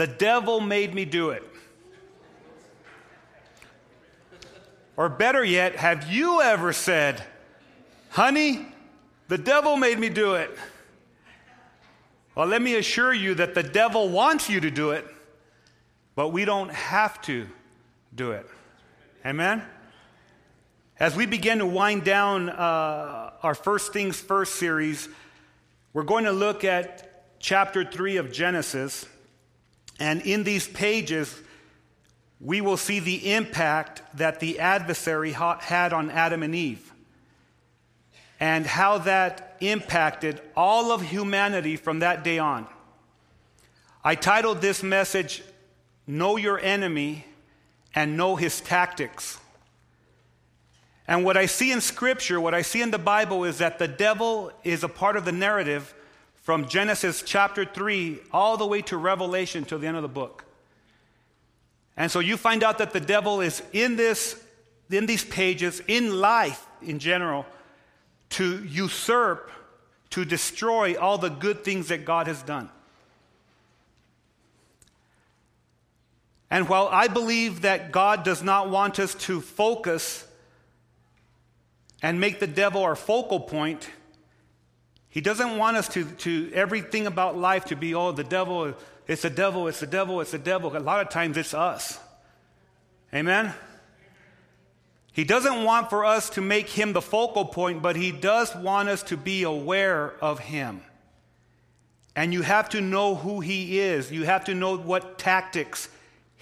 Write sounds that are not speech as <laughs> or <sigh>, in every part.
The devil made me do it? Or better yet, have you ever said, Honey, the devil made me do it? Well, let me assure you that the devil wants you to do it, but we don't have to do it. Amen? As we begin to wind down uh, our First Things First series, we're going to look at chapter 3 of Genesis. And in these pages, we will see the impact that the adversary had on Adam and Eve and how that impacted all of humanity from that day on. I titled this message, Know Your Enemy and Know His Tactics. And what I see in Scripture, what I see in the Bible, is that the devil is a part of the narrative from Genesis chapter 3 all the way to Revelation to the end of the book. And so you find out that the devil is in this in these pages in life in general to usurp to destroy all the good things that God has done. And while I believe that God does not want us to focus and make the devil our focal point, he doesn't want us to, to everything about life to be, oh, the devil, it's the devil, it's the devil, it's the devil. A lot of times it's us. Amen? He doesn't want for us to make him the focal point, but he does want us to be aware of him. And you have to know who he is. You have to know what tactics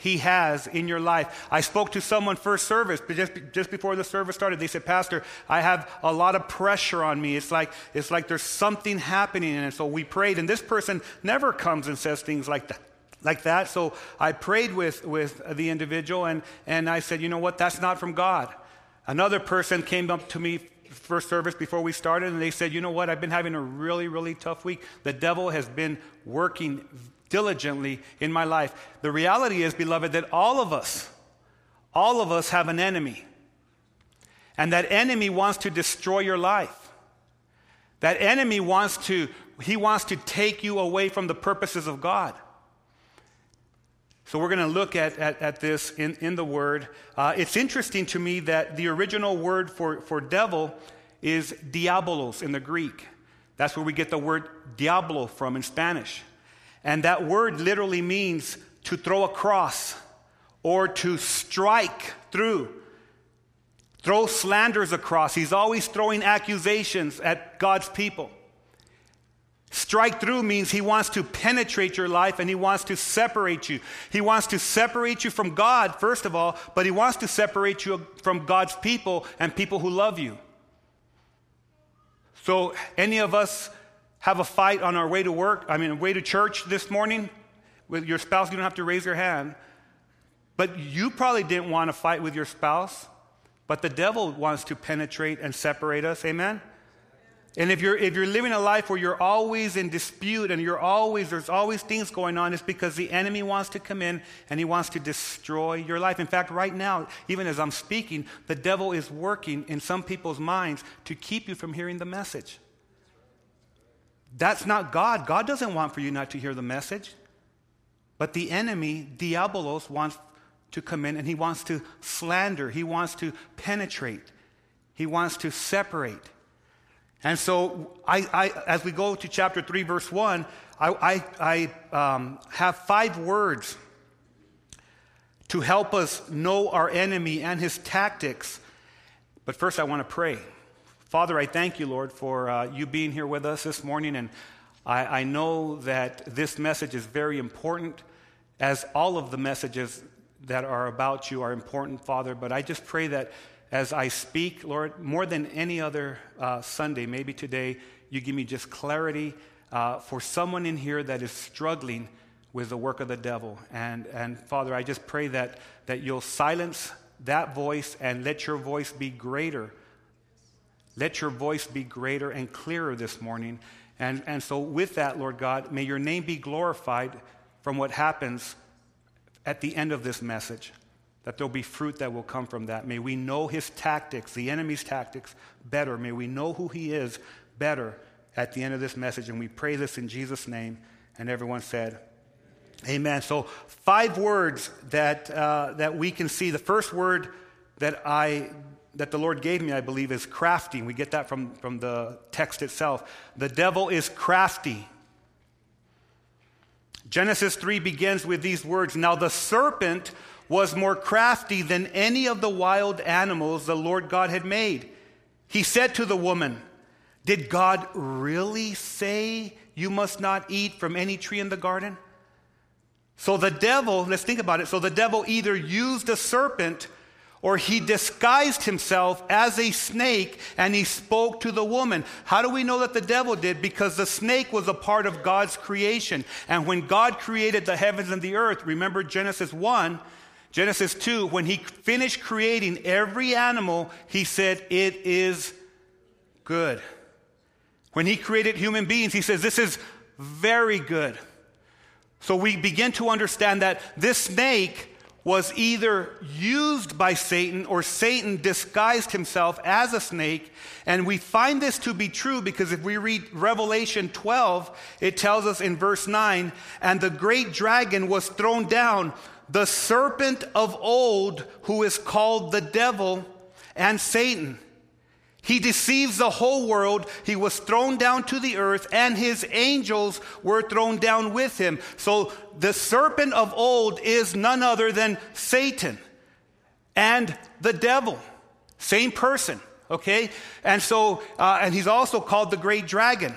he has in your life. I spoke to someone first service, just, just before the service started. They said, Pastor, I have a lot of pressure on me. It's like, it's like there's something happening. And so we prayed, and this person never comes and says things like that. Like that. So I prayed with, with the individual, and, and I said, You know what? That's not from God. Another person came up to me first service before we started, and they said, You know what? I've been having a really, really tough week. The devil has been working diligently in my life. The reality is, beloved, that all of us, all of us have an enemy. And that enemy wants to destroy your life. That enemy wants to, he wants to take you away from the purposes of God. So we're going to look at, at, at, this in, in the word. Uh, it's interesting to me that the original word for, for devil is diabolos in the Greek. That's where we get the word diablo from in Spanish. And that word literally means to throw across or to strike through. Throw slanders across. He's always throwing accusations at God's people. Strike through means he wants to penetrate your life and he wants to separate you. He wants to separate you from God, first of all, but he wants to separate you from God's people and people who love you. So, any of us have a fight on our way to work, I mean, way to church this morning with your spouse, you don't have to raise your hand. But you probably didn't want to fight with your spouse, but the devil wants to penetrate and separate us. Amen? And if you're, if you're living a life where you're always in dispute and you're always, there's always things going on, it's because the enemy wants to come in and he wants to destroy your life. In fact, right now, even as I'm speaking, the devil is working in some people's minds to keep you from hearing the message. That's not God. God doesn't want for you not to hear the message. But the enemy, Diabolos, wants to come in and he wants to slander, he wants to penetrate, he wants to separate. And so, I, I, as we go to chapter 3, verse 1, I, I um, have five words to help us know our enemy and his tactics. But first, I want to pray. Father, I thank you, Lord, for uh, you being here with us this morning. And I, I know that this message is very important, as all of the messages that are about you are important, Father. But I just pray that as I speak, Lord, more than any other uh, Sunday, maybe today, you give me just clarity uh, for someone in here that is struggling with the work of the devil. And, and Father, I just pray that, that you'll silence that voice and let your voice be greater. Let your voice be greater and clearer this morning. And, and so, with that, Lord God, may your name be glorified from what happens at the end of this message, that there'll be fruit that will come from that. May we know his tactics, the enemy's tactics, better. May we know who he is better at the end of this message. And we pray this in Jesus' name. And everyone said, Amen. So, five words that, uh, that we can see. The first word that, I, that the Lord gave me, I believe, is crafty. We get that from, from the text itself. The devil is crafty. Genesis 3 begins with these words Now the serpent was more crafty than any of the wild animals the Lord God had made. He said to the woman, Did God really say you must not eat from any tree in the garden? So the devil, let's think about it. So the devil either used a serpent or he disguised himself as a snake and he spoke to the woman. How do we know that the devil did? Because the snake was a part of God's creation. And when God created the heavens and the earth, remember Genesis 1, Genesis 2, when he finished creating every animal, he said, It is good. When he created human beings, he says, This is very good. So we begin to understand that this snake was either used by Satan or Satan disguised himself as a snake. And we find this to be true because if we read Revelation 12, it tells us in verse 9, and the great dragon was thrown down, the serpent of old, who is called the devil and Satan he deceives the whole world. He was thrown down to the earth, and his angels were thrown down with him. So the serpent of old is none other than Satan and the devil. Same person, okay? And so, uh, and he's also called the great dragon.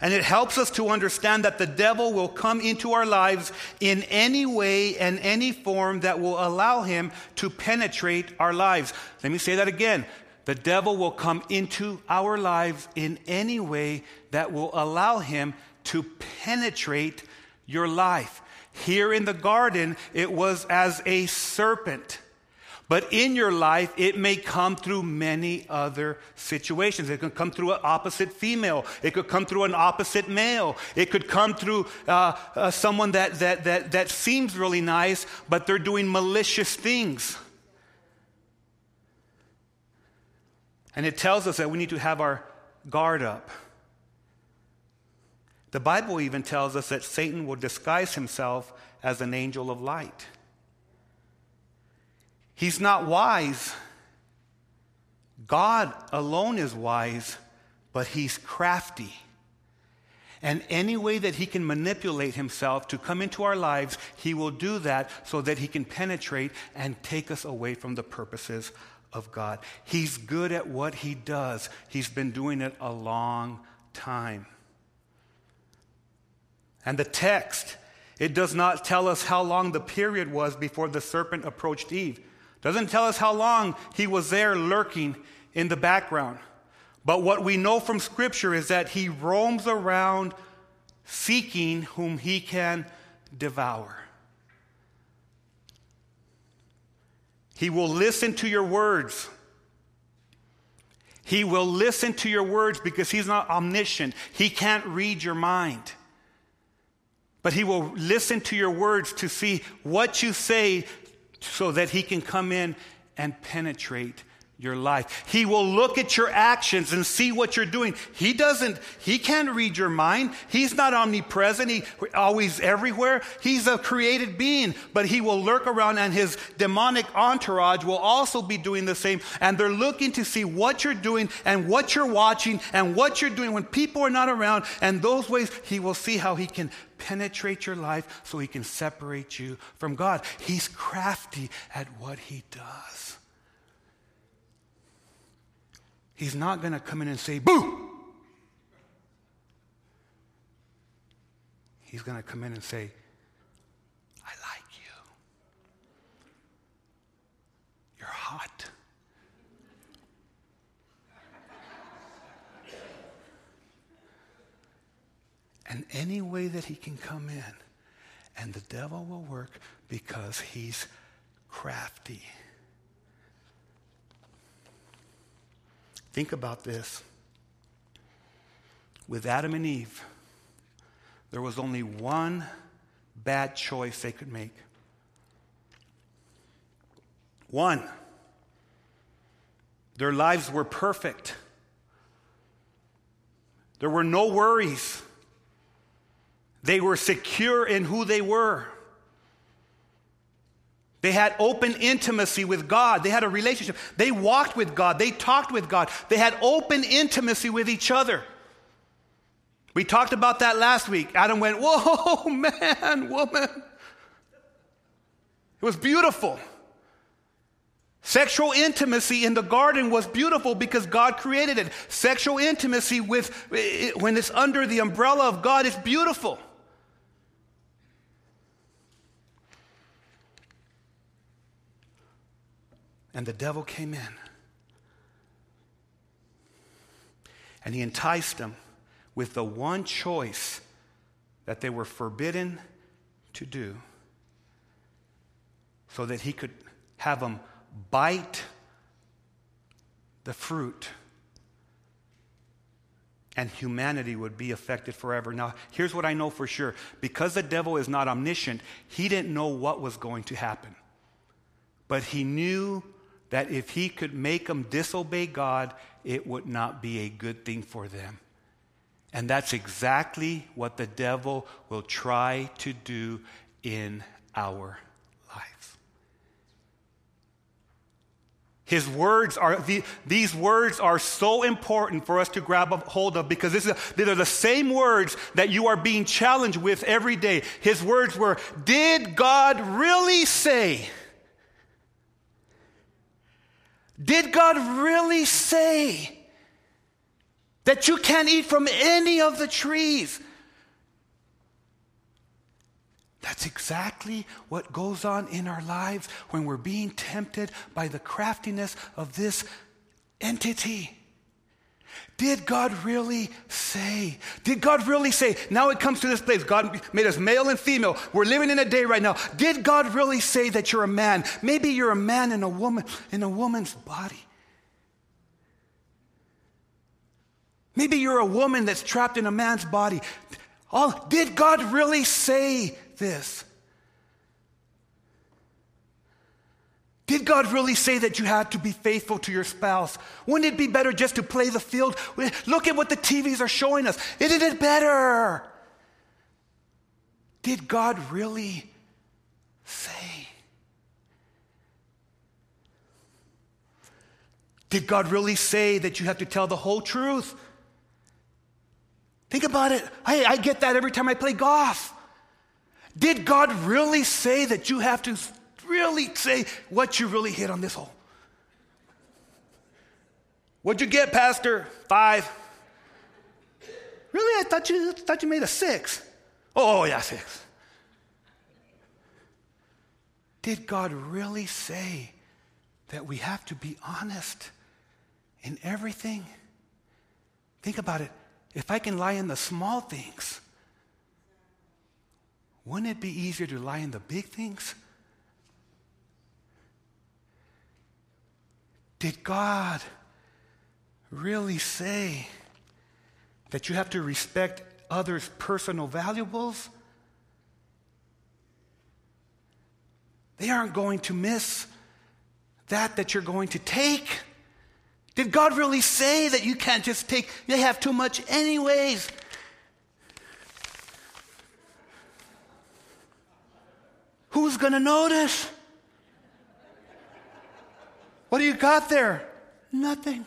And it helps us to understand that the devil will come into our lives in any way and any form that will allow him to penetrate our lives. Let me say that again. The devil will come into our lives in any way that will allow him to penetrate your life. Here in the garden, it was as a serpent. But in your life, it may come through many other situations. It could come through an opposite female. It could come through an opposite male. It could come through uh, uh, someone that, that, that, that seems really nice, but they're doing malicious things. And it tells us that we need to have our guard up. The Bible even tells us that Satan will disguise himself as an angel of light. He's not wise. God alone is wise, but he's crafty. And any way that he can manipulate himself to come into our lives, he will do that so that he can penetrate and take us away from the purposes of God. He's good at what he does, he's been doing it a long time. And the text, it does not tell us how long the period was before the serpent approached Eve. Doesn't tell us how long he was there lurking in the background. But what we know from Scripture is that he roams around seeking whom he can devour. He will listen to your words. He will listen to your words because he's not omniscient. He can't read your mind. But he will listen to your words to see what you say so that he can come in and penetrate your life. He will look at your actions and see what you're doing. He doesn't, he can't read your mind. He's not omnipresent. He always everywhere. He's a created being, but he will lurk around and his demonic entourage will also be doing the same. And they're looking to see what you're doing and what you're watching and what you're doing when people are not around. And those ways he will see how he can penetrate your life so he can separate you from God. He's crafty at what he does. He's not going to come in and say, boo! He's going to come in and say, I like you. You're hot. And any way that he can come in And the devil will work because he's crafty. Think about this. With Adam and Eve, there was only one bad choice they could make. One. Their lives were perfect. There were no worries. They were secure in who they were. They had open intimacy with God. They had a relationship. They walked with God. They talked with God. They had open intimacy with each other. We talked about that last week. Adam went, Whoa, <laughs> man, woman. It was beautiful. Sexual intimacy in the garden was beautiful because God created it. Sexual intimacy with when it's under the umbrella of God is beautiful. And the devil came in. And he enticed them with the one choice that they were forbidden to do so that he could have them bite the fruit and humanity would be affected forever. Now, here's what I know for sure because the devil is not omniscient, he didn't know what was going to happen. But he knew that if he could make them disobey God, it would not be a good thing for them. And that's exactly what the devil will try to do in our life. His words are, the, these words are so important for us to grab a hold of because this is, these are the same words that you are being challenged with every day. His words were, Did God really say? Did God really say that you can't eat from any of the trees? That's exactly what goes on in our lives when we're being tempted by the craftiness of this entity. Did God really say? Did God really say? Now it comes to this place. God made us male and female. We're living in a day right now. Did God really say that you're a man? Maybe you're a man in a woman in a woman's body. Maybe you're a woman that's trapped in a man's body. All, did God really say this. Did God really say that you had to be faithful to your spouse? Wouldn't it be better just to play the field? Look at what the TVs are showing us. Isn't it better? Did God really say? Did God really say that you have to tell the whole truth? Think about it. I, I get that every time I play golf. Did God really say that you have to really say what you really hit on this hole? What'd you get, Pastor? Five. Really? I thought you thought you made a six. Oh, oh, yeah, six. Did God really say that we have to be honest in everything? Think about it. If I can lie in the small things, wouldn't it be easier to lie in the big things? Did God really say that you have to respect others' personal valuables? They aren't going to miss that that you're going to take. Did God really say that you can't just take, they have too much anyways? Who's going to notice? What do you got there? Nothing.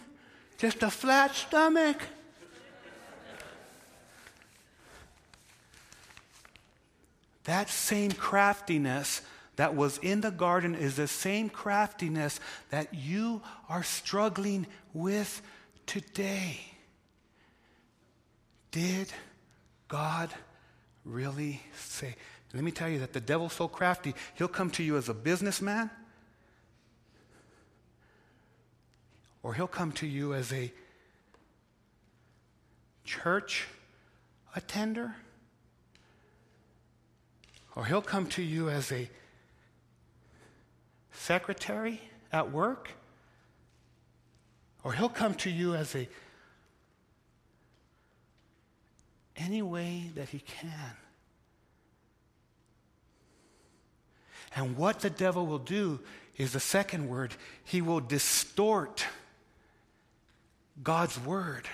Just a flat stomach. That same craftiness that was in the garden is the same craftiness that you are struggling with today. Did God really say? Let me tell you that the devil's so crafty, he'll come to you as a businessman, or he'll come to you as a church attender, or he'll come to you as a secretary at work, or he'll come to you as a any way that he can. And what the devil will do is the second word, he will distort God's word.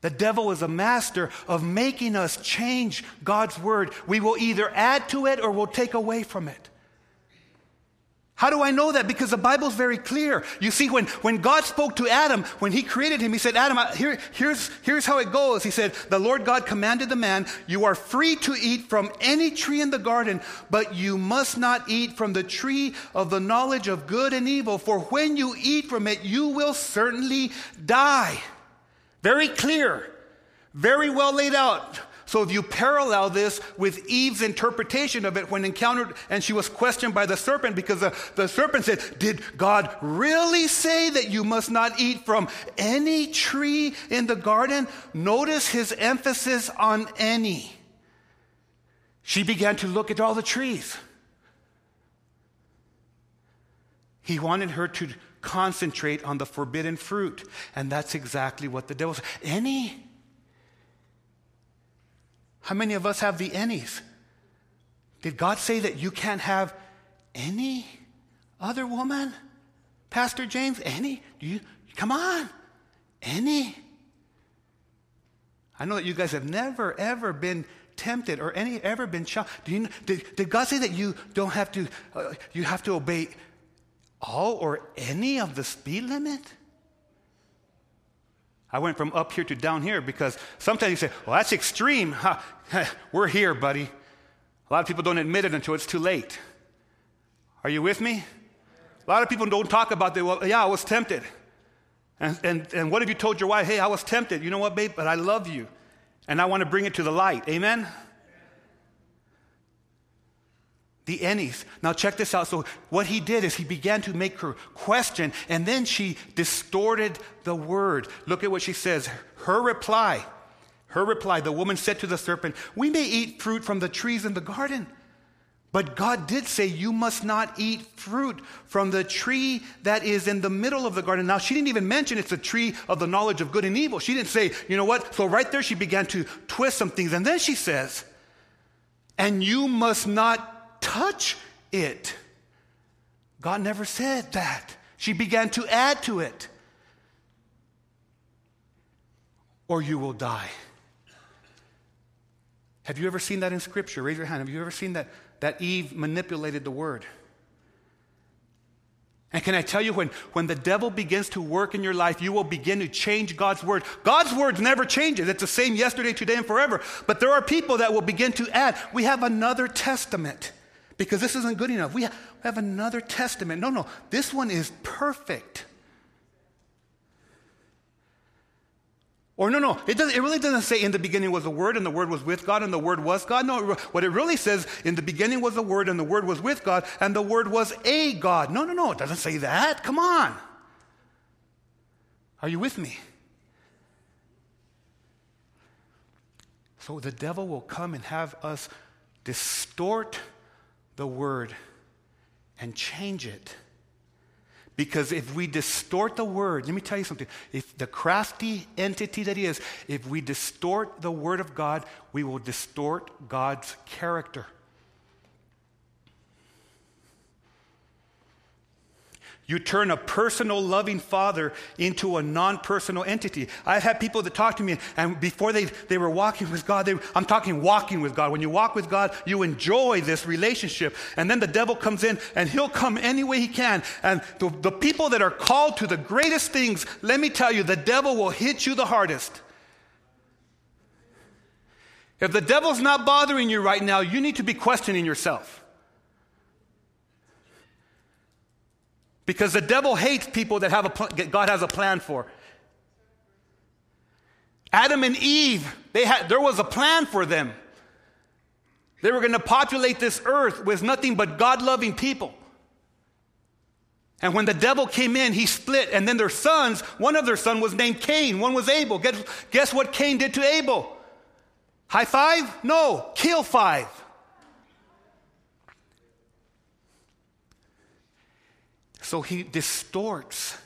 The devil is a master of making us change God's word. We will either add to it or we'll take away from it. How do I know that? Because the Bible's very clear. You see, when, when God spoke to Adam, when he created him, he said, Adam, here, here's, here's how it goes. He said, The Lord God commanded the man, You are free to eat from any tree in the garden, but you must not eat from the tree of the knowledge of good and evil, for when you eat from it, you will certainly die. Very clear, very well laid out. So if you parallel this with Eve's interpretation of it when encountered and she was questioned by the serpent because the, the serpent said, Did God really say that you must not eat from any tree in the garden? Notice his emphasis on any. She began to look at all the trees. He wanted her to concentrate on the forbidden fruit. And that's exactly what the devil said. Any? How many of us have the any's? Did God say that you can't have any other woman? Pastor James, any? Do you come on? Any? I know that you guys have never ever been tempted or any ever been challenged. Do you, did, did God say that you don't have to uh, you have to obey all or any of the speed limit? I went from up here to down here because sometimes you say, well, that's extreme. We're here, buddy. A lot of people don't admit it until it's too late. Are you with me? A lot of people don't talk about that. Well, yeah, I was tempted. And, and, and what have you told your wife? Hey, I was tempted. You know what, babe? But I love you. And I want to bring it to the light. Amen? The Ennies. Now, check this out. So, what he did is he began to make her question, and then she distorted the word. Look at what she says. Her reply, her reply, the woman said to the serpent, We may eat fruit from the trees in the garden. But God did say, You must not eat fruit from the tree that is in the middle of the garden. Now, she didn't even mention it's a tree of the knowledge of good and evil. She didn't say, You know what? So, right there, she began to twist some things. And then she says, And you must not touch it. God never said that. She began to add to it. Or you will die. Have you ever seen that in Scripture? Raise your hand. Have you ever seen that, that Eve manipulated the word? And can I tell you, when, when the devil begins to work in your life, you will begin to change God's word. God's word never changes. It's the same yesterday, today, and forever. But there are people that will begin to add. We have another testament because this isn't good enough. We have another testament. No, no, this one is perfect. Or no, no, it, doesn't, it really doesn't say in the beginning was the Word and the Word was with God and the Word was God. No, what it really says in the beginning was the Word and the Word was with God and the Word was a God. No, no, no, it doesn't say that. Come on. Are you with me? So the devil will come and have us distort the word and change it. Because if we distort the word, let me tell you something. If the crafty entity that he is, if we distort the word of God, we will distort God's character. You turn a personal, loving father into a non personal entity. I've had people that talk to me, and before they, they were walking with God, they, I'm talking walking with God. When you walk with God, you enjoy this relationship. And then the devil comes in, and he'll come any way he can. And the, the people that are called to the greatest things, let me tell you, the devil will hit you the hardest. If the devil's not bothering you right now, you need to be questioning yourself. Because the devil hates people that have a pl- God has a plan for. Adam and Eve, they had, there was a plan for them. They were going to populate this earth with nothing but God loving people. And when the devil came in, he split. And then their sons, one of their sons was named Cain, one was Abel. Guess, guess what Cain did to Abel? High five? No, kill five. So he distorts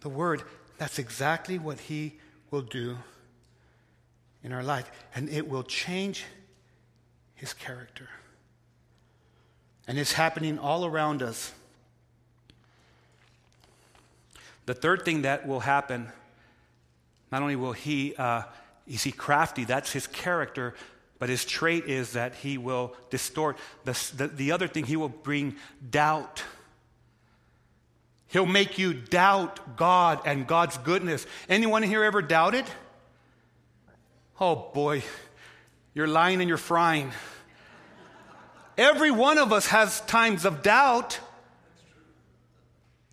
the word. That's exactly what he will do in our life. And it will change his character. And it's happening all around us. The third thing that will happen, not only will he, uh, is he crafty, that's his character, but his trait is that he will distort. The, the, the other thing, he will bring doubt. He'll make you doubt God and God's goodness. Anyone here ever doubted? Oh boy, you're lying and you're frying. Every one of us has times of doubt.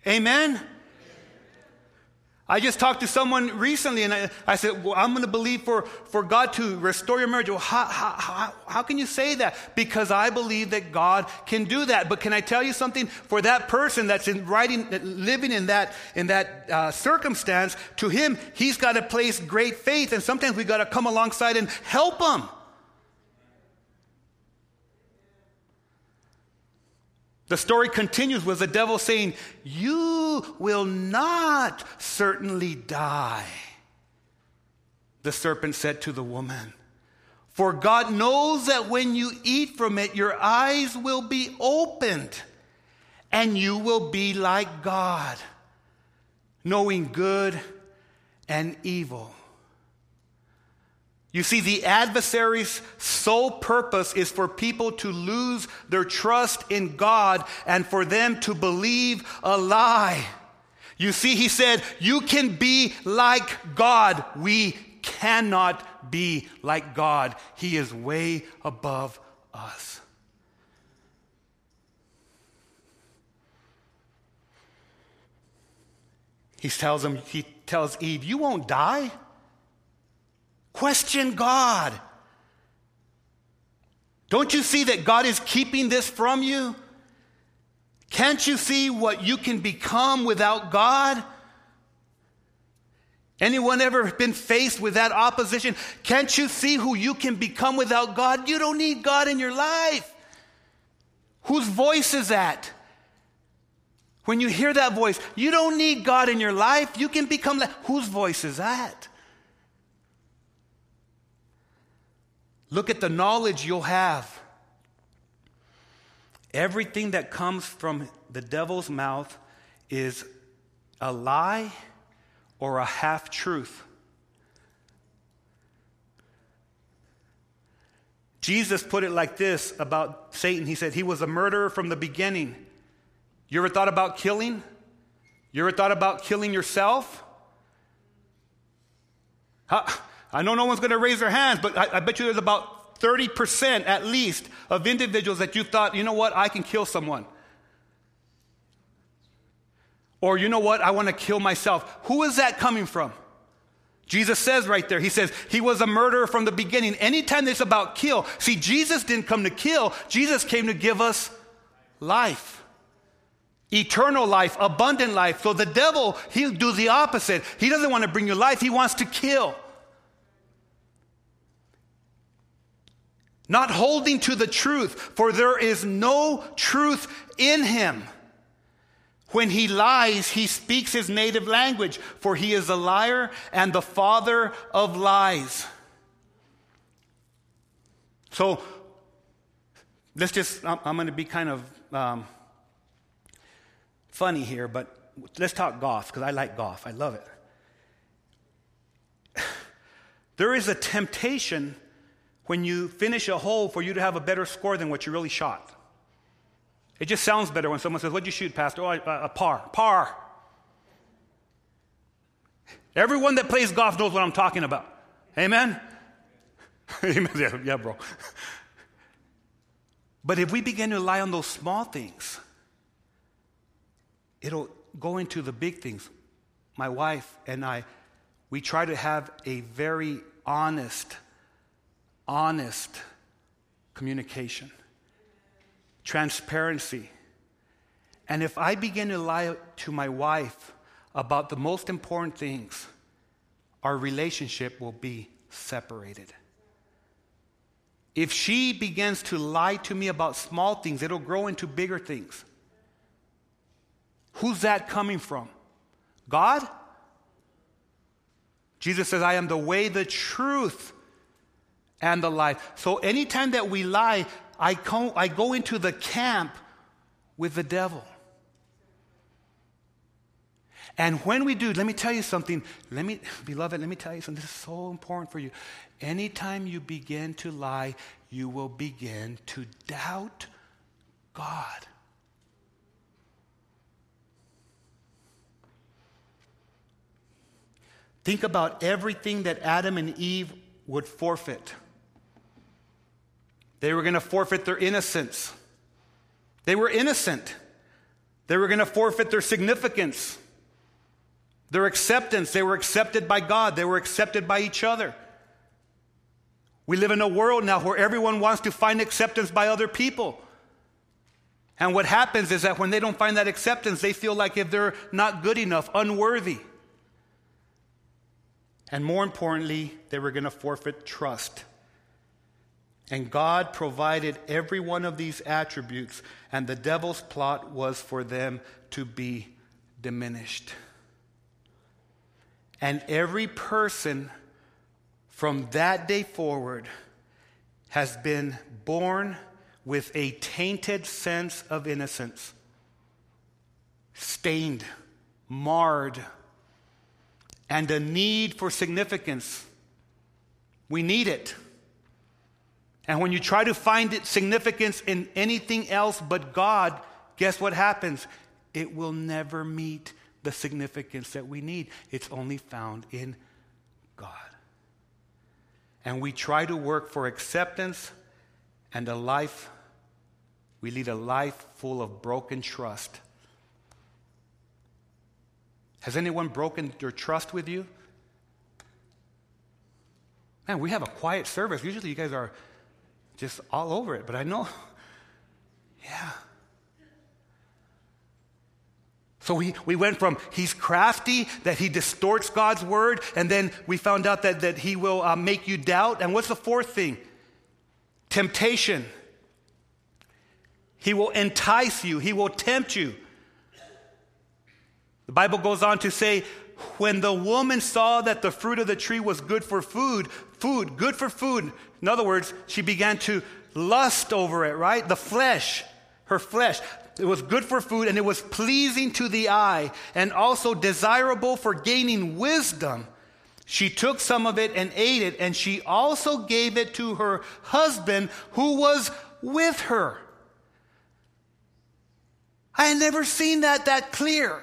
Amen? I just talked to someone recently and I, I said, well, I'm going to believe for, for God to restore your marriage. Well, how, how, how, how, can you say that? Because I believe that God can do that. But can I tell you something? For that person that's in writing, living in that, in that uh, circumstance, to him, he's got to place great faith. And sometimes we've got to come alongside and help him. The story continues with the devil saying, You will not certainly die. The serpent said to the woman, For God knows that when you eat from it, your eyes will be opened, and you will be like God, knowing good and evil. You see, the adversary's sole purpose is for people to lose their trust in God and for them to believe a lie. You see, he said, You can be like God. We cannot be like God. He is way above us. He tells him, he tells Eve, You won't die. Question God. Don't you see that God is keeping this from you? Can't you see what you can become without God? Anyone ever been faced with that opposition? Can't you see who you can become without God? You don't need God in your life. Whose voice is that? When you hear that voice, you don't need God in your life. You can become that. Whose voice is that? Look at the knowledge you'll have. Everything that comes from the devil's mouth is a lie or a half truth. Jesus put it like this about Satan. He said, He was a murderer from the beginning. You ever thought about killing? You ever thought about killing yourself? I know no one's going to raise their hands, but I, I bet you there's about 30% at least of individuals that you thought, you know what, I can kill someone. Or, you know what, I want to kill myself. Who is that coming from? Jesus says right there, He says, He was a murderer from the beginning. Anytime it's about kill, see, Jesus didn't come to kill, Jesus came to give us life. Eternal life, abundant life. So the devil, he'll do the opposite. He doesn't want to bring you life, he wants to kill. Not holding to the truth, for there is no truth in him. When he lies, he speaks his native language, for he is a liar and the father of lies. So, let's just, I'm, going to be kind of um, funny here, but let's talk golf, because I like golf. I love it. <sighs> There is a temptation when you finish a hole for you to have a better score than what you really shot. It just sounds better when someone says, What'd you shoot, Pastor? Oh, a, uh, a par. Par. Everyone that plays golf knows what I'm talking about. Amen? <laughs> Amen. Yeah, yeah, bro. But if we begin to rely on those small things, it'll go into the big things. My wife and I, we try to have a very honest honest communication, transparency. And if I begin to lie to my wife about the most important things, our relationship will be separated. If she begins to lie to me about small things, it'll grow into bigger things. Who's that coming from? God? Jesus says, I am the way, the truth, and the life. So anytime that we lie, I, come, I go into the camp with the devil. And when we do, let me tell you something. Let me, <sighs> beloved, let me tell you something. This is so important for you. Anytime you begin to lie, you will begin to doubt God. Think about everything that Adam and Eve would forfeit. They were going to forfeit their innocence. They were innocent. They were going to forfeit their significance, their acceptance. They were accepted by God, they were accepted by each other. We live in a world now where everyone wants to find acceptance by other people. And what happens is that when they don't find that acceptance, they feel like if they're not good enough, unworthy. And more importantly, they were going to forfeit trust. And God provided every one of these attributes, and the devil's plot was for them to be diminished. And every person from that day forward has been born with a tainted sense of innocence, stained, marred, and a need for significance. We need it. And when you try to find its significance in anything else but God, guess what happens? It will never meet the significance that we need. It's only found in God. And we try to work for acceptance and a life, we lead a life full of broken trust. Has anyone broken their trust with you? Man, we have a quiet service. Usually you guys are just all over it, but I know, <laughs> yeah. So we, we went from he's crafty, that he distorts God's word, and then we found out that, that he will uh, make you doubt. And what's the fourth thing? Temptation. He will entice you, he will tempt you. The Bible goes on to say, when the woman saw that the fruit of the tree was good for food, food, good for food, in other words, she began to lust over it, right? The flesh, her flesh. It was good for food and it was pleasing to the eye and also desirable for gaining wisdom. She took some of it and ate it, and she also gave it to her husband who was with her. I had never seen that that clear.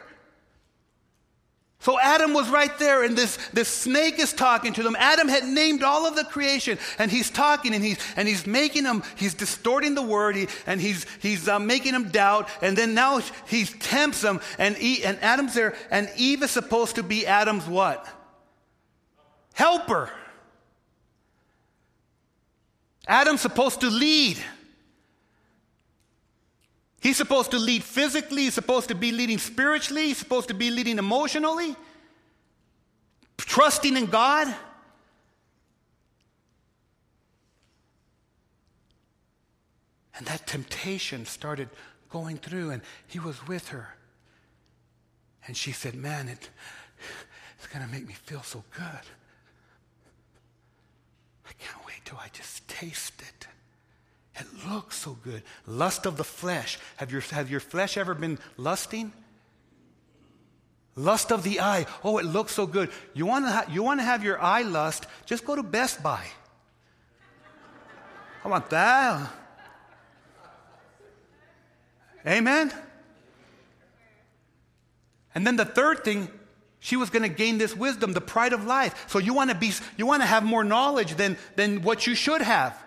So Adam was right there, and this, this snake is talking to them. Adam had named all of the creation, and he's talking, and he's, and he's making them, he's distorting the word, he, and he's, he's uh, making them doubt, and then now he tempts them, and, he, and Adam's there, and Eve is supposed to be Adam's what? Helper. Adam's supposed to lead. He's supposed to lead physically, he's supposed to be leading spiritually, he's supposed to be leading emotionally, trusting in God. And that temptation started going through, and he was with her. And she said, Man, it, it's going to make me feel so good. I can't wait till I just taste it. It looks so good. Lust of the flesh. Have your, have your flesh ever been lusting? Lust of the eye. Oh, it looks so good. You want to ha- you want to have your eye lust? Just go to Best Buy. I want that. Amen. And then the third thing, she was going to gain this wisdom, the pride of life. So you want to be, you want to have more knowledge than, than what you should have.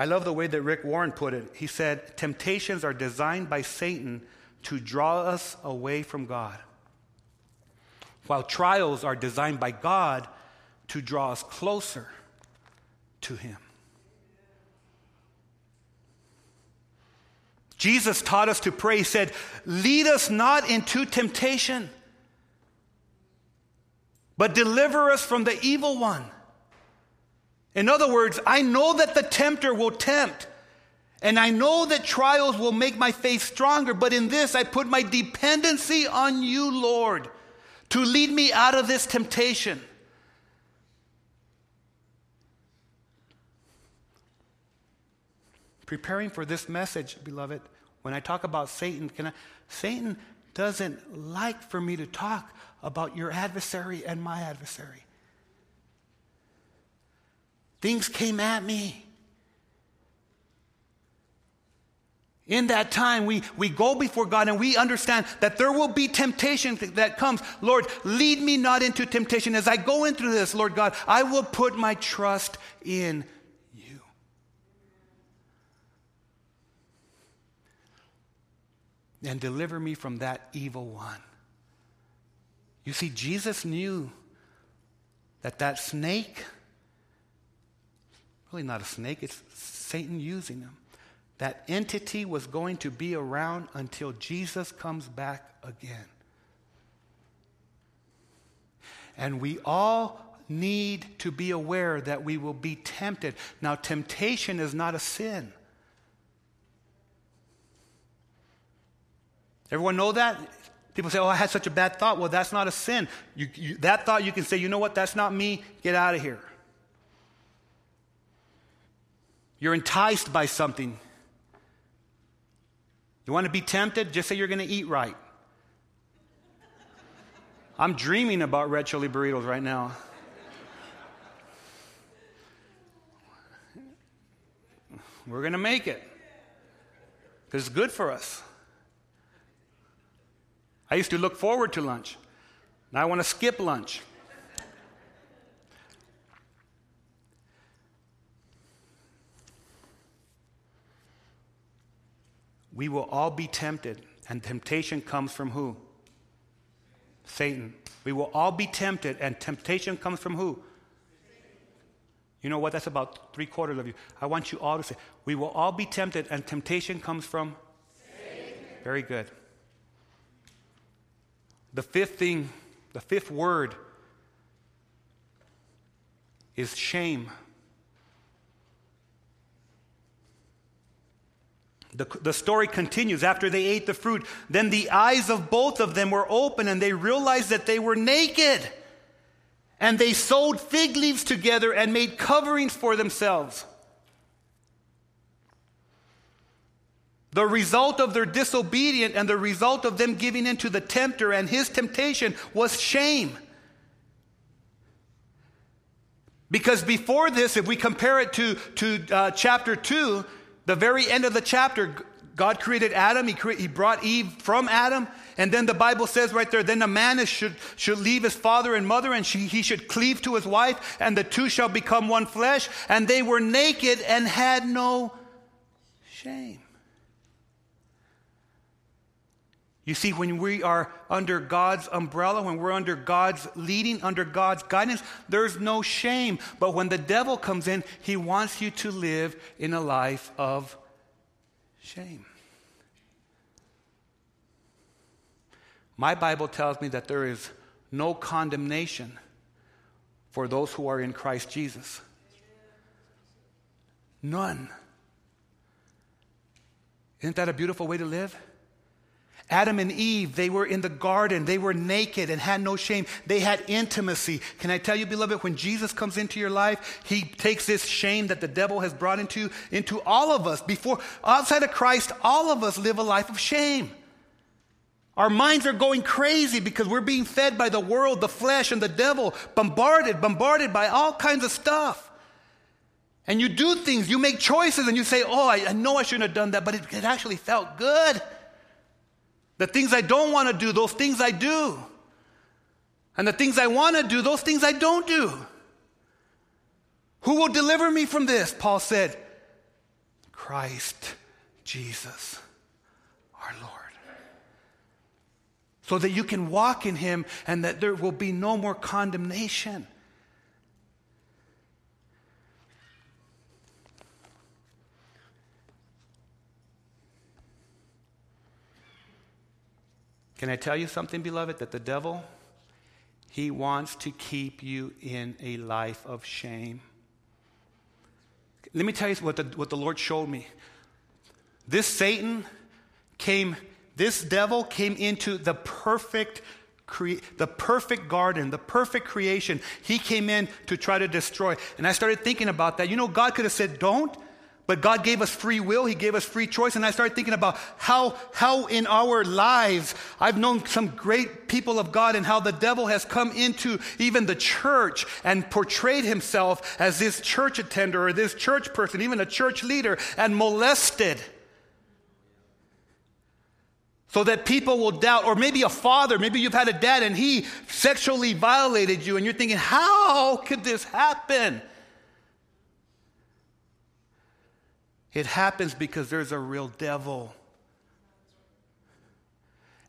I love the way that Rick Warren put it. He said, Temptations are designed by Satan to draw us away from God, while trials are designed by God to draw us closer to Him. Jesus taught us to pray. He said, Lead us not into temptation. but deliver us from the evil one. In other words, I know that the tempter will tempt, and I know that trials will make my faith stronger, but in this I put my dependency on you, Lord, to lead me out of this temptation. Preparing for this message, beloved, when I talk about Satan, can I, Satan doesn't like for me to talk about your adversary and my adversary. Things came at me. In that time, we, we go before God and we understand that there will be temptation that comes. Lord, lead me not into temptation. As I go into this, Lord God, I will put my trust in you. And deliver me from that evil one. You see, Jesus knew that that snake, really not a snake, it's Satan using him that entity was going to be around until Jesus comes back again. And we all need to be aware that we will be tempted. Now, temptation is not a sin. Everyone know that? People say, Oh, I had such a bad thought. Well, that's not a sin. You, you, that thought, you can say, You know what? That's not me. Get out of here. You're enticed by something. You want to be tempted? Just say you're going to eat right. I'm dreaming about red chili burritos right now. We're going to make it because it's good for us. I used to look forward to lunch. Now I want to skip lunch. We will all be tempted, and temptation comes from who? Satan. We will all be tempted, and temptation comes from who? You know what? That's about three quarters of you. I want you all to say, We will all be tempted, and temptation comes from? Satan. Very good. The fifth thing, the fifth word is shame. The, the story continues. After they ate the fruit, then the eyes of both of them were open and they realized that they were naked. And they sewed fig leaves together and made coverings for themselves. The result of their disobedience and the result of them giving in to the tempter and his temptation was shame. Because before this, if we compare it to, to uh, chapter 2, the very end of the chapter, God created Adam. He, cre- he brought Eve from Adam. And then the Bible says right there, then a man is, should, should leave his father and mother, and she, he should cleave to his wife, and the two shall become one flesh. And they were naked and had no shame. You see, when we are under God's umbrella, when we're under God's leading, under God's guidance, there's no shame. But when the devil comes in, he wants you to live in a life of shame. My Bible tells me that there is no condemnation for those who are in Christ Jesus. None. Isn't that a beautiful way to live? Adam and Eve, they were in the garden. They were naked and had no shame. They had intimacy. Can I tell you, beloved, when Jesus comes into your life, he takes this shame that the devil has brought into, into all of us. Before, outside of Christ, all of us live a life of shame. Our minds are going crazy because we're being fed by the world, the flesh, and the devil, bombarded, bombarded by all kinds of stuff. And you do things, you make choices, and you say, Oh, I, I know I shouldn't have done that, but it, it actually felt good. The things I don't want to do, those things I do. And the things I want to do, those things I don't do. Who will deliver me from this? Paul said, Christ Jesus, our Lord. So that you can walk in him and that there will be no more condemnation. Can I tell you something, beloved? That the devil, He wants to keep you in a life of shame. Let me tell you what the, what the Lord showed me. This Satan came, this devil came into the perfect Cre- the perfect garden, the perfect creation. He came in to try to destroy. And I started thinking about that. You know, God could have said, don't, but God gave us free will. He gave us free choice. And I started thinking about how, how in our lives, I've known some great people of God and how the devil has come into even the church and portrayed himself as this church attender or this church person, even a church leader, and molested so that people will doubt, or maybe a father, maybe you've had a dad and he sexually violated you, and you're thinking, how could this happen? It happens because there's a real devil.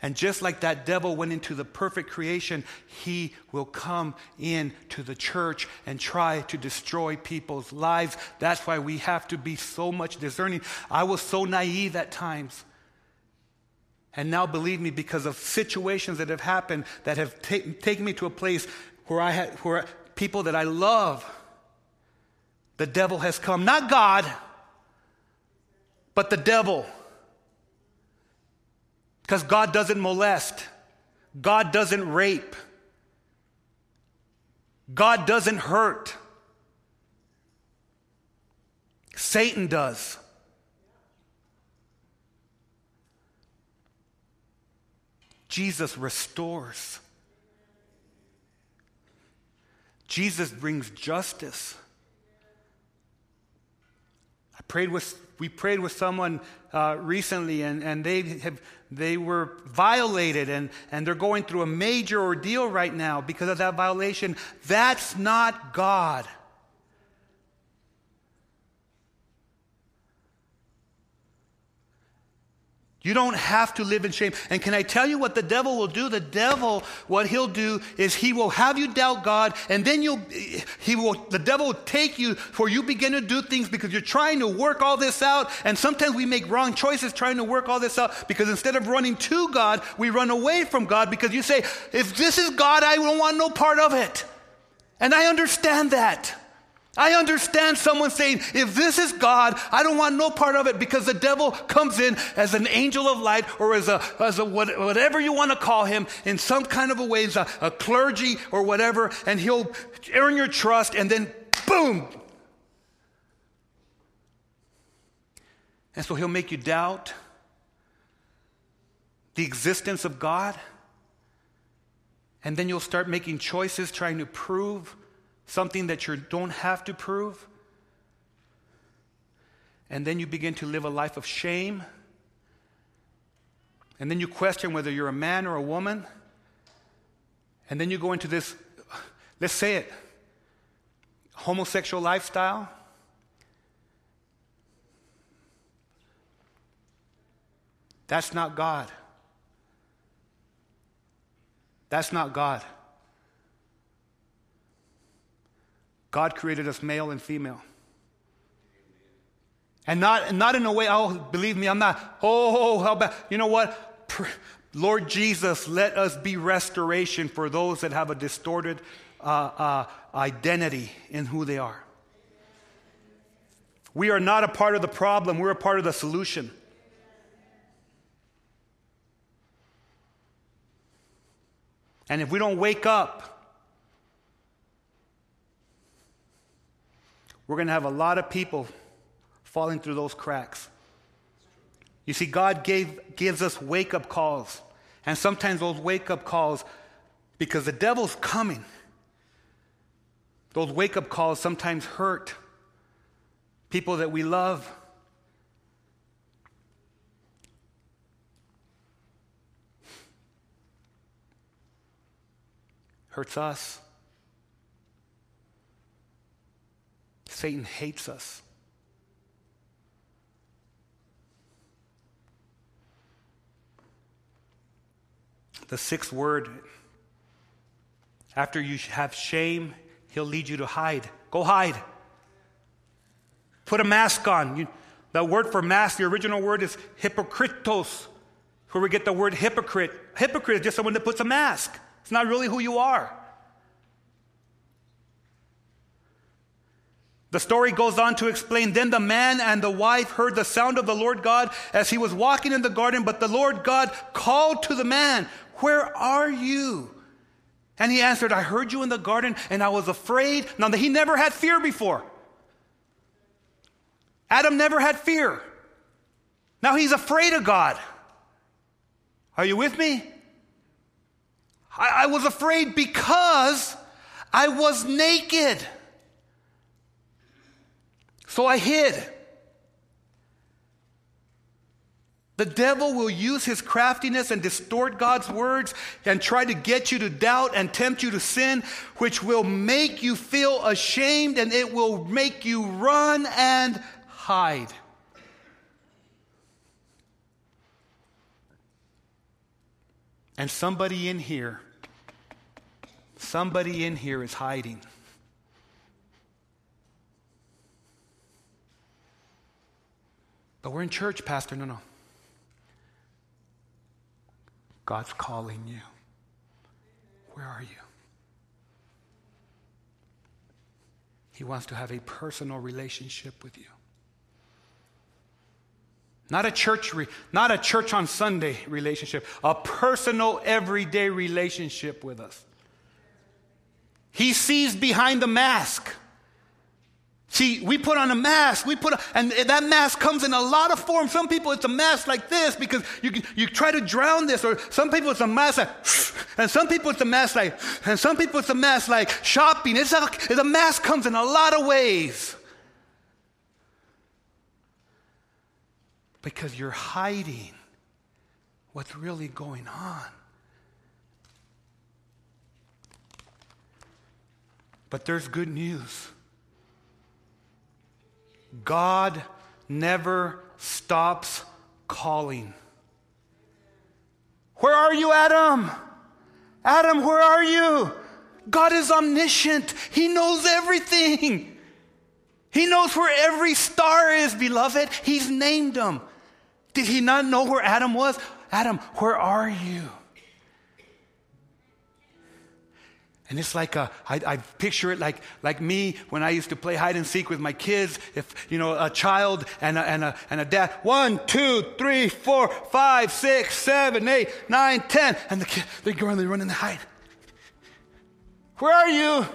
And just like that devil went into the perfect creation, he will come into the church and try to destroy people's lives. That's why we have to be so much discerning. I was so naive at times. And now, believe me, because of situations that have happened that have ta- taken me to a place where I had, where people that I love, the devil has come. Not God, but the devil. Because God doesn't molest, God doesn't rape, God doesn't hurt. Satan does. Jesus restores. Jesus brings justice. Prayed with, we prayed with someone uh, recently, and, and they, have, they were violated, and, and they're going through a major ordeal right now because of that violation. That's not God. You don't have to live in shame. And can I tell you what the devil will do? The devil, what he'll do is he will have you doubt God, and then you'll, he will, the devil will take you for you begin to do things because you're trying to work all this out. And sometimes we make wrong choices trying to work all this out because instead of running to God, we run away from God because you say, if this is God, I don't want no part of it. And I understand that. I understand someone saying, if this is God, I don't want no part of it because the devil comes in as an angel of light or as a, as a whatever you want to call him in some kind of a way, as a, a clergy or whatever, and he'll earn your trust and then boom. And so he'll make you doubt the existence of God. And then you'll start making choices trying to prove something that you don't have to prove. And then you begin to live a life of shame. And then you question whether you're a man or a woman. And then you go into this, let's say it, homosexual lifestyle. That's not God. That's not God. God created us male and female. And not, not in a way, oh, believe me, I'm not, oh, how bad. You know what? Lord Jesus, let us be restoration for those that have a distorted uh, uh, identity in who they are. We are not a part of the problem, we're a part of the solution. And if we don't wake up, we're going to have a lot of people falling through those cracks. You see, God gave, gives us wake up calls. And sometimes those wake up calls, because the devil's coming, those wake up calls sometimes hurt people that we love. Hurts us. Satan hates us. The sixth word after you have shame, he'll lead you to hide. Go hide. Put a mask on. You, the word for mask, the original word is hypocritos, where we get the word hypocrite. Hypocrite is just someone that puts a mask. It's not really who you are. The story goes on to explain then the man and the wife heard the sound of the Lord God as he was walking in the garden, but the Lord God called to the man, Where are you? And he answered, I heard you in the garden and I was afraid. Now, that he never had fear before. Adam never had fear. Now he's afraid of God. Are you with me? I, I was afraid because I was naked. So I hid. The devil will use his craftiness and distort God's words and try to get you to doubt and tempt you to sin, which will make you feel ashamed and it will make you run and hide. And somebody in here, somebody in here is hiding. But we're in church, Pastor. No, no. God's calling you. Where are you? He wants to have a personal relationship with you. Not a church, re- not a church on Sunday relationship, a personal, everyday relationship with us. He sees behind the mask. See, we put on a mask. We put, and that mask comes in a lot of forms. Some people it's a mask like this because you you try to drown this, or some people it's a mask like, <laughs> and some people it's a mask like, and some people it's a mask like shopping. It's a, the mask comes in a lot of ways because you're hiding what's really going on. But there's good news. God never stops calling. Where are you, Adam? Adam, where are you? God is omniscient. He knows everything. He knows where every star is, beloved. He's named them. Did he not know where Adam was? Adam, where are you? And it's like a, I, I picture it like, like me when I used to play hide and seek with my kids. If, you know, a child and a, and a, and a dad. One, two, three, four, five, six, seven, eight, nine, ten. And the kid, they go and they run and they hide. Where are you?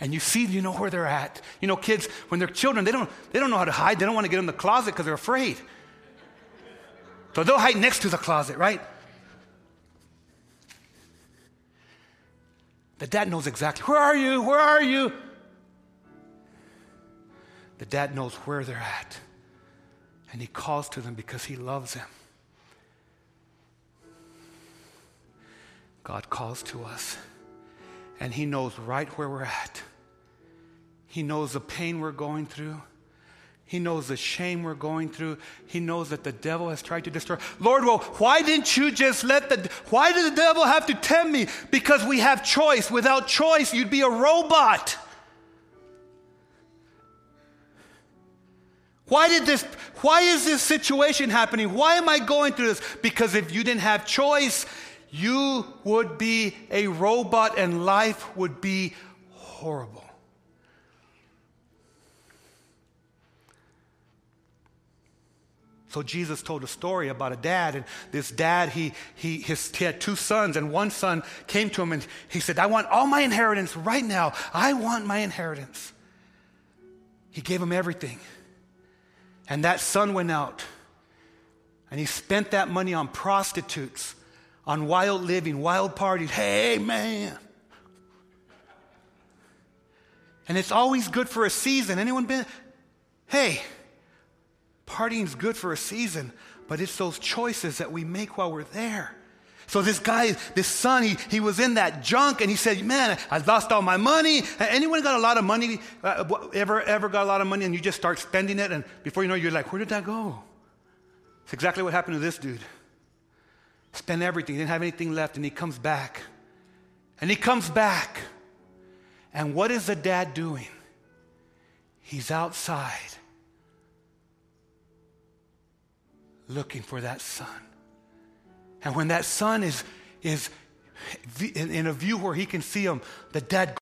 And you see, you know where they're at. You know, kids, when they're children, they don't, they don't know how to hide. They don't want to get in the closet because they're afraid. So they'll hide next to the closet, right? The dad knows exactly where are you? Where are you? The dad knows where they're at. And he calls to them because he loves them. God calls to us. And he knows right where we're at. He knows the pain we're going through. He knows the shame we're going through. He knows that the devil has tried to destroy. Lord, well, why didn't you just let the, why did the devil have to tempt me? Because we have choice. Without choice, you'd be a robot. Why did this, why is this situation happening? Why am I going through this? Because if you didn't have choice, you would be a robot and life would be horrible. So Jesus told a story about a dad, and this dad, he, he, his, he had two sons, and one son came to him and he said, I want all my inheritance right now. I want my inheritance. He gave him everything. And that son went out and he spent that money on prostitutes, on wild living, wild parties. Hey, man. And it's always good for a season. Anyone been? Hey, Partying's good for a season, but it's those choices that we make while we're there. So this guy, this son, he, he was in that junk and he said, man, I lost all my money. Anyone got a lot of money, uh, ever, ever got a lot of money and you just start spending it and before you know you're like, where did that go? It's exactly what happened to this dude. Spent everything, didn't have anything left and he comes back. And he comes back. And what is the dad doing? He's outside looking for that son. And when that son is, is in a view where he can see them, the dead